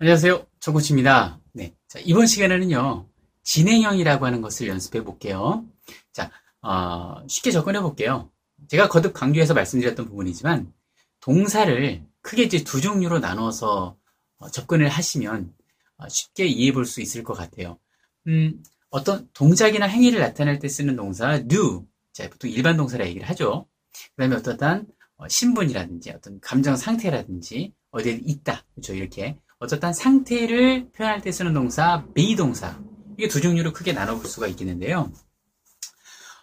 안녕하세요. 조코치입니다. 네. 자, 이번 시간에는요, 진행형이라고 하는 것을 연습해 볼게요. 자, 어, 쉽게 접근해 볼게요. 제가 거듭 강조해서 말씀드렸던 부분이지만, 동사를 크게 이제 두 종류로 나눠서 어, 접근을 하시면 어, 쉽게 이해해 볼 수 있을 것 같아요. 음, 어떤 동작이나 행위를 나타낼 때 쓰는 동사 do. 자, 보통 일반 동사라 얘기를 하죠. 그 다음에 어떠한 어, 신분이라든지 어떤 감정 상태라든지 어디에 있다. 그렇죠. 이렇게 어떠한 상태를 표현할 때 쓰는 동사 be 동사. 이게 두 종류로 크게 나눠볼 수가 있겠는데요.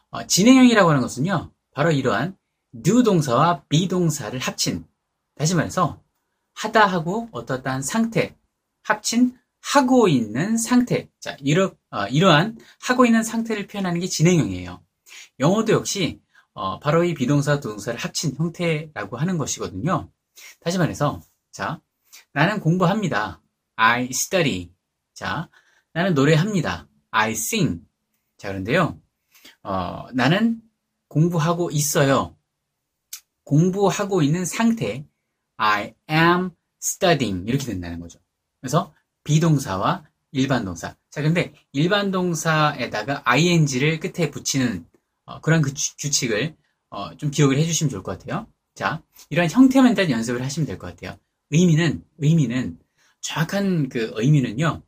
어, 진행형이라고 하는 것은요. 바로 이러한 do 동사와 be 동사를 합친 다시 말해서 하다 하고 어떠한 상태 합친 하고 있는 상태. 자, 이러, 어, 이러한 하고 있는 상태를 표현하는 게 진행형이에요. 영어도 역시 어, 바로 이 비동사, 동사를 합친 형태라고 하는 것이거든요. 다시 말해서, 자, 나는 공부합니다. I study. 자, 나는 노래합니다. I sing. 자, 그런데요, 어, 나는 공부하고 있어요. 공부하고 있는 상태. I am studying. 이렇게 된다는 거죠. 그래서 비동사와 일반 동사. 자, 근데 일반 동사에다가 ing를 끝에 붙이는 어, 그런 그 규칙을 어, 좀 기억을 해주시면 좋을 것 같아요. 자, 이런 형태만 일단 연습을 하시면 될 것 같아요. 의미는 의미는 정확한 그 의미는요.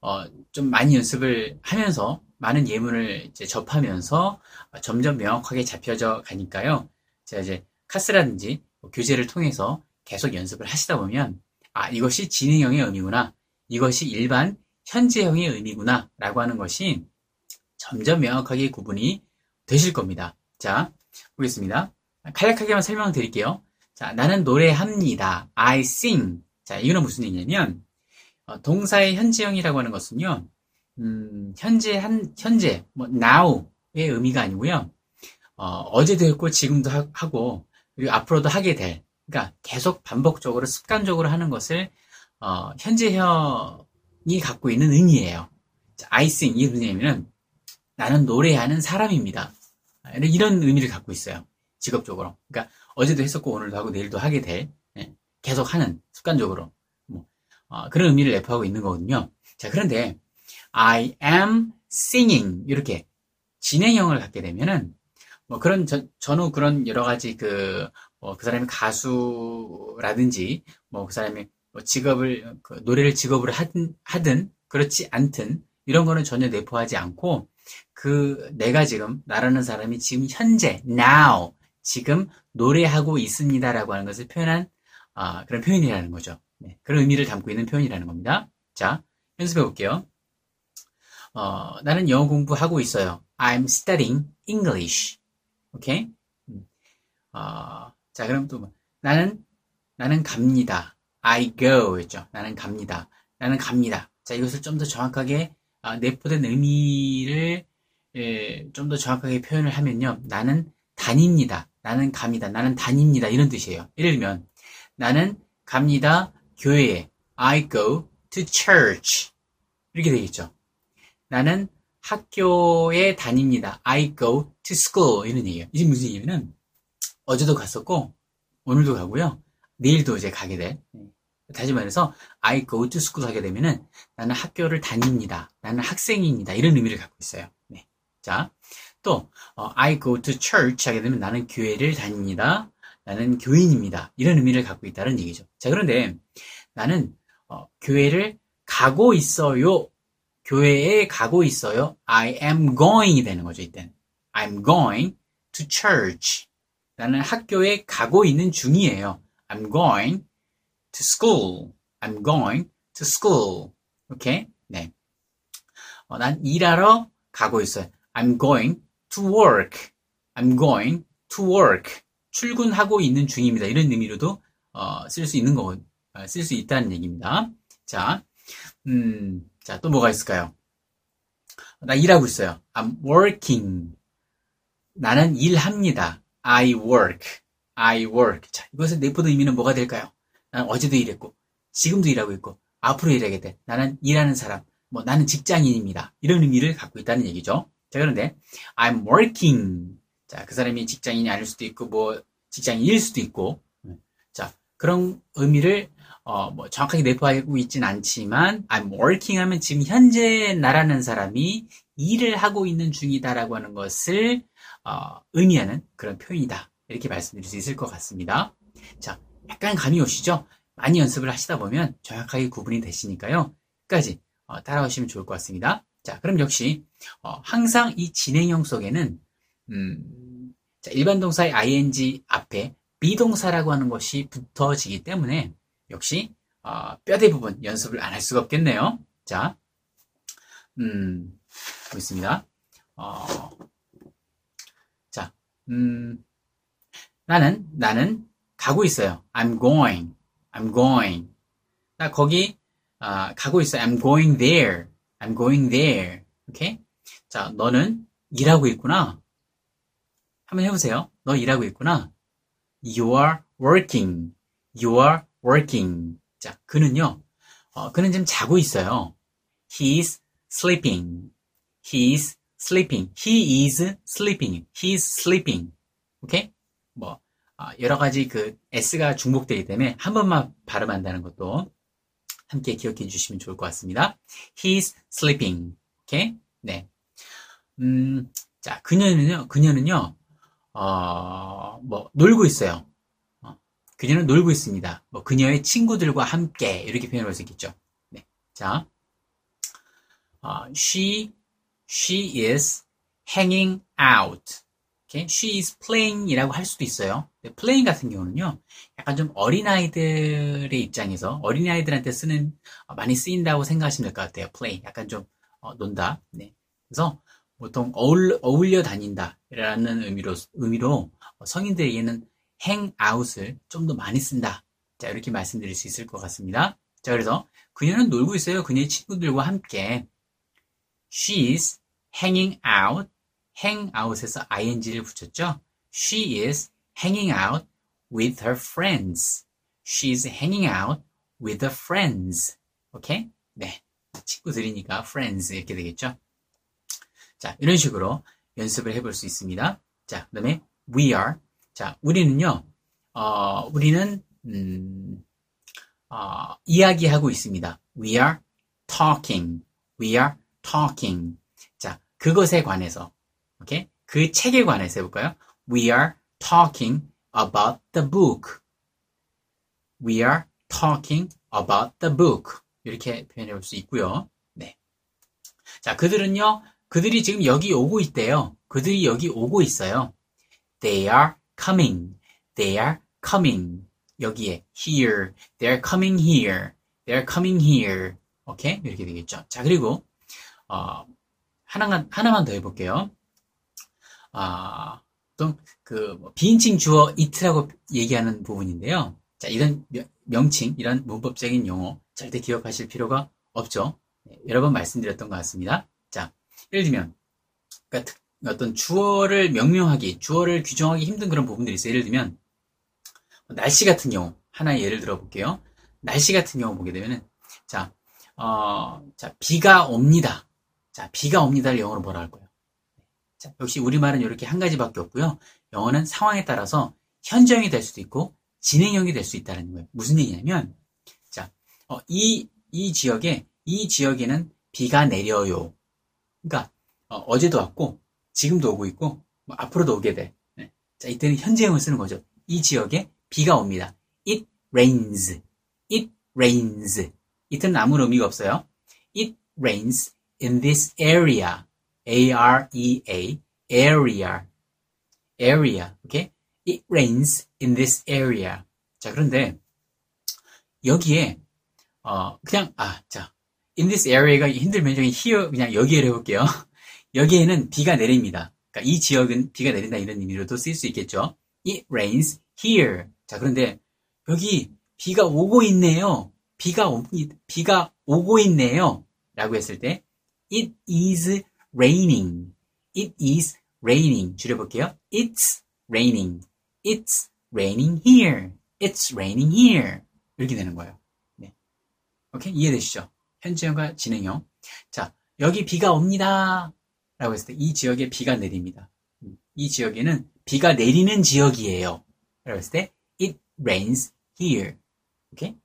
어, 좀 많이 연습을 하면서 많은 예문을 이제 접하면서 점점 명확하게 잡혀져 가니까요. 제가 이제 카스라든지 뭐 교재를 통해서 계속 연습을 하시다 보면 아 이것이 진행형의 의미구나 이것이 일반 현재형의 의미구나 라고 하는 것이 점점 명확하게 구분이 되실 겁니다. 자, 보겠습니다. 간략하게만 설명을 드릴게요. 자, 나는 노래합니다. I sing. 자, 이거는 무슨 얘기냐면, 어, 동사의 현재형이라고 하는 것은요, 음, 현재, 한, 현재, 뭐, now의 의미가 아니고요, 어, 제도 했고, 지금도 하, 고 그리고 앞으로도 하게 될, 그러니까 계속 반복적으로, 습관적으로 하는 것을, 어, 현재형이 갖고 있는 의미예요. 자, I sing. 이게 무슨 얘기냐면, 나는 노래하는 사람입니다. 이런 의미를 갖고 있어요. 직업적으로. 그러니까 어제도 했었고 오늘도 하고 내일도 하게 돼. 예, 계속 하는 습관적으로 뭐, 어, 그런 의미를 내포하고 있는 거거든요. 자 그런데 I am singing 이렇게 진행형을 갖게 되면은 뭐 그런 저, 전후 그런 여러 가지 그, 뭐 그 사람이 가수라든지 뭐 그 사람이 뭐 직업을 그 노래를 직업으로 하든 하든 그렇지 않든 이런 거는 전혀 내포하지 않고 그 내가 지금 나라는 사람이 지금 현재 now 지금 노래하고 있습니다라고 하는 것을 표현한 아, 그런 표현이라는 거죠. 네, 그런 의미를 담고 있는 표현이라는 겁니다. 자, 연습해 볼게요. 어, 나는 영어 공부하고 있어요. I'm studying English. 오케이? 음. 어, 자, 그럼 또 뭐. 나는 나는 갑니다. I go 였죠. 나는 갑니다. 나는 갑니다. 자, 이것을 좀 더 정확하게 아, 내포된 의미를 예, 좀더 정확하게 표현을 하면요. 나는 다닙니다. 나는 갑니다. 나는 다닙니다. 이런 뜻이에요. 예를 들면 나는 갑니다. 교회에 I go to church 이렇게 되겠죠. 나는 학교에 다닙니다. I go to school 이런 얘기예요. 이게 무슨 얘기냐면 어제도 갔었고 오늘도 가고요. 내일도 이제 가게 돼. 다시 말해서 I go to school 하게 되면은 나는 학교를 다닙니다. 나는 학생입니다. 이런 의미를 갖고 있어요. 네. 자, 또 어, I go to church 하게 되면 나는 교회를 다닙니다. 나는 교인입니다. 이런 의미를 갖고 있다는 얘기죠. 자, 그런데 나는 어, 교회를 가고 있어요. 교회에 가고 있어요. I am going이 되는 거죠, 이때는. I'm going to church. 나는 학교에 가고 있는 중이에요. I'm going to school. I'm going to school. 오케이? 네. 어, 난 일하러 가고 있어요. I'm going to work. I'm going to work. 출근하고 있는 중입니다. 이런 의미로도 어, 쓸 수 있는 거, 어, 쓸수 있다는 얘기입니다. 자, 음, 자, 또 뭐가 있을까요? 나 일하고 있어요. I'm working. 나는 일합니다. I work. I work. 자, 이것의 내포된 의미는 뭐가 될까요? 나는 어제도 일했고, 지금도 일하고 있고, 앞으로 일하게 나는 일하는 사람, 뭐 나는 직장인입니다. 이런 의미를 갖고 있다는 얘기죠. 자, 그런데 I'm working. 자, 그 사람이 직장인이 아닐 수도 있고, 뭐 직장인일 수도 있고, 자, 그런 의미를 어, 뭐 정확하게 내포하고 있진 않지만 I'm working 하면 지금 현재 나라는 사람이 일을 하고 있는 중이다라고 하는 것을 어, 의미하는 그런 표현이다. 이렇게 말씀드릴 수 있을 것 같습니다. 자, 약간 감이 오시죠? 많이 연습을 하시다 보면 정확하게 구분이 되시니까요. 끝까지 어, 따라오시면 좋을 것 같습니다. 자, 그럼 역시 어, 항상 이 진행형 속에는 음, 자, 일반 동사의 ing 앞에 비동사라고 하는 것이 붙어지기 때문에 역시 어, 뼈대 부분 연습을 안 할 수가 없겠네요. 자, 음, 보겠습니다. 어, 자, 음, 나는 나는 가고 있어요. I'm going. I'm going. 나 거기 어, 가고 있어요. I'm going there. I'm going there. 오케이? 자, 너는 일하고 있구나. 한번 해보세요. 너 일하고 있구나. You are working. You are working. 자, 그는요. 어, 그는 지금 자고 있어요. He's sleeping. He's sleeping. He is sleeping. He's sleeping. 오케이? 뭐 어, 여러 가지 그 s가 중복되기 때문에 한 번만 발음한다는 것도 함께 기억해 주시면 좋을 것 같습니다. He's sleeping. 오케이? 네. 음, 자, 그녀는요, 그녀는요, 어, 뭐, 놀고 있어요. 어, 그녀는 놀고 있습니다. 뭐, 그녀의 친구들과 함께, 이렇게 표현할 수 있겠죠. 네. 자, 어, she, she is hanging out. Okay? She is playing 이라고 할 수도 있어요. playing 같은 경우는요, 약간 좀 어린아이들의 입장에서 어린아이들한테 쓰는, 어, 많이 쓰인다고 생각하시면 될 것 같아요. play. 약간 좀, 어, 논다. 네. 그래서 보통 어울, 어울려 다닌다라는 의미로, 의미로 성인들에게는 행아웃을 좀 더 많이 쓴다. 자, 이렇게 말씀드릴 수 있을 것 같습니다. 자, 그래서 그녀는 놀고 있어요. 그녀의 친구들과 함께. She's hanging out. Hang out에서 ing를 붙였죠. She is hanging out with her friends. She's hanging out with her friends. 오케이? 네. 친구들이니까 friends 이렇게 되겠죠. 자, 이런 식으로 연습을 해볼 수 있습니다. 자, 그 다음에 we are. 자, 우리는요, 어, 우리는, 음, 어, 이야기하고 있습니다. We are talking. We are talking. 자, 그것에 관해서. 오케이? 그 책에 관해서 해볼까요? We are talking about the book. We are talking about the book. 이렇게 표현해 볼 수 있고요. 네. 자, 그들은요, 그들이 지금 여기 오고 있대요. 그들이 여기 오고 있어요. They are coming. They are coming. 여기에 here. They are coming here. They are coming here. 오케이? 이렇게 되겠죠. 자, 그리고 어, 하나만 하나만 더 해볼게요. 아, 또그 뭐 비인칭 주어 it라고 얘기하는 부분인데요. 자, 이런 명칭, 이런 문법적인 용어 절대 기억하실 필요가 없죠. 네, 여러 번 말씀드렸던 것 같습니다. 자, 예를 들면 그러니까 어떤 주어를 명명하기, 주어를 규정하기 힘든 그런 부분들이 있어요. 예를 들면 뭐 날씨 같은 경우 하나의 예를 들어볼게요. 날씨 같은 경우 보게 되면은 자, 어, 자 비가 옵니다. 자, 비가 옵니다를 영어로 뭐라 할 거예요? 자, 역시 우리말은 이렇게 한 가지밖에 없고요. 영어는 상황에 따라서 현재형이 될 수도 있고 진행형이 될 수 있다는 거예요. 무슨 얘기냐면, 자, 어, 이, 이 지역에, 이 지역에는 비가 내려요. 그러니까, 어, 제도 왔고, 지금도 오고 있고, 뭐 앞으로도 오게 돼. 네. 자, 이때는 현재형을 쓰는 거죠. 이 지역에 비가 옵니다. It rains. It rains. 이때는 아무런 의미가 없어요. It rains in this area. A-R-E-A. area. area. 오케이? It rains in this area. 자, 그런데 여기에 어 그냥 아, 자. in this area가 힘들면 저기 here 그냥 여기에 해볼게요. 여기에는 비가 내립니다. 그러니까 이 지역은 비가 내린다 이런 의미로도 쓸 수 있겠죠. It rains here. 자, 그런데 여기 비가 오고 있네요. 비가 오, 비가 오고 있네요. 라고 했을 때 It is raining. It is raining. 줄여볼게요. It's raining. It's raining here. It's raining here. 이렇게 되는 거예요. 네. 오케이? 이해되시죠? 현재형과 진행형. 자, 여기 비가 옵니다. 라고 했을 때 이 지역에 비가 내립니다. 이 지역에는 비가 내리는 지역이에요. 라고 했을 때 it rains here. 오케이?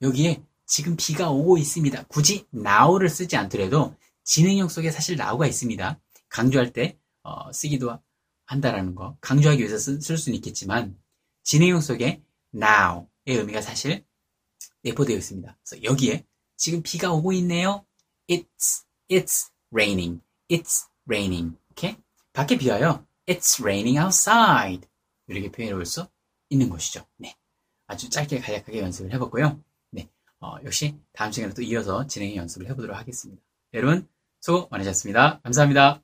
여기에 지금 비가 오고 있습니다. 굳이 now를 쓰지 않더라도 진행형 속에 사실 now가 있습니다. 강조할 때 어, 쓰기도 한다라는 거. 강조하기 위해서 쓸, 쓸 수는 있겠지만 진행형 속에 now의 의미가 사실 내포되어 있습니다. 그래서 여기에 지금 비가 오고 있네요. It's it's raining. It's raining. 오케이? 밖에 비 와요. It's raining outside. 이렇게 표현해 볼 수 있는 것이죠. 네. 아주 짧게 간략하게 연습을 해봤고요. 네. 어, 역시 다음 시간에 또 이어서 진행 연습을 해보도록 하겠습니다. 여러분, 수고 많으셨습니다. 감사합니다.